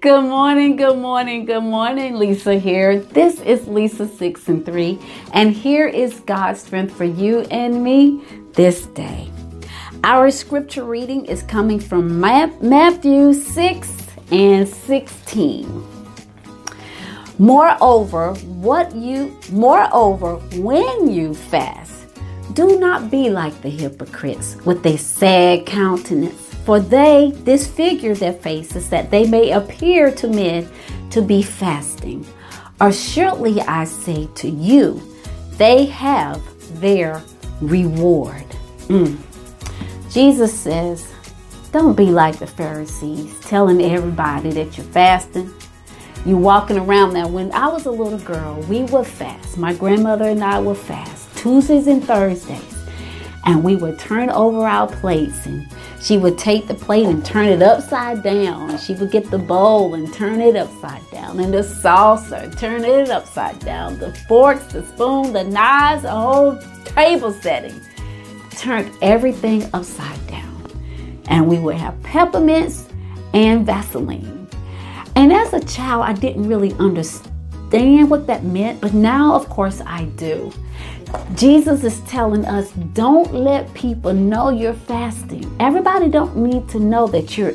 Good morning, good morning, good morning. Lisa here. This is Lisa 6 and 3, and here is God's strength for you and me this day. Our scripture reading is coming from Matthew 6 and 16. Moreover, what you moreover, when you fast, do not be like the hypocrites with a sad countenance for they disfigure their faces that they may appear to men to be fasting. Assuredly, I say to you, they have their reward. Mm. Jesus says, Don't be like the Pharisees, telling everybody that you're fasting. You walking around now. When I was a little girl, we would fast. My grandmother and I would fast Tuesdays and Thursdays. And we would turn over our plates and she would take the plate and turn it upside down. She would get the bowl and turn it upside down. And the saucer, turn it upside down. The forks, the spoon, the knives, the whole table setting. Turned everything upside down. And we would have peppermints and Vaseline. And as a child, I didn't really understand what that meant, but now, of course, I do. Jesus is telling us don't let people know you're fasting. Everybody don't need to know that you're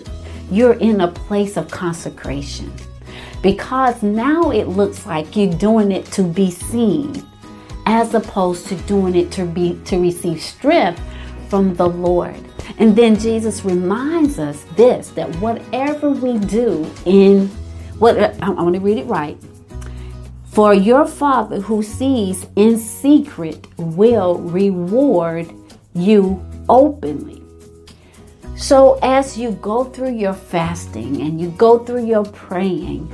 you're in a place of consecration. Because now it looks like you're doing it to be seen as opposed to doing it to be to receive strength from the Lord. And then Jesus reminds us this that whatever we do in what I want to read it right. For your Father who sees in secret will reward you openly. So, as you go through your fasting and you go through your praying,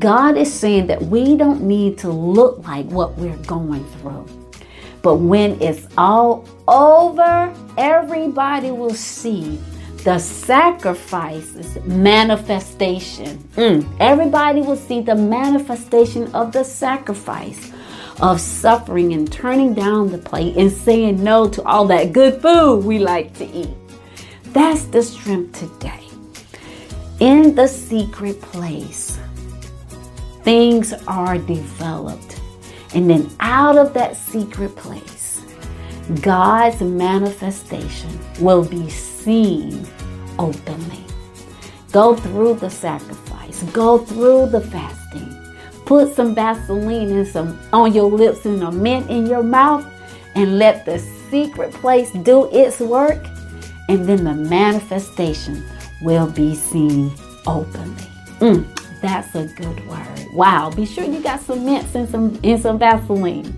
God is saying that we don't need to look like what we're going through. But when it's all over, everybody will see the sacrifices manifestation. Mm. Everybody will see the manifestation of the sacrifice of suffering and turning down the plate and saying no to all that good food we like to eat. That's the strength today. In the secret place, things are developed. And then out of that secret place, God's manifestation will be seen openly. Go through the sacrifice, go through the fasting. Put some Vaseline and some on your lips and a mint in your mouth and let the secret place do its work. And then the manifestation will be seen openly. Mm, that's a good word. Wow. Be sure you got some mints and some and some Vaseline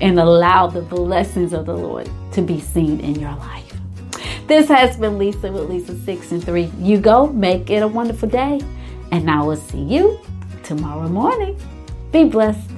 and allow the blessings of the Lord to be seen in your life. This has been Lisa with Lisa 6 and 3. You go, make it a wonderful day, and I will see you tomorrow morning. Be blessed.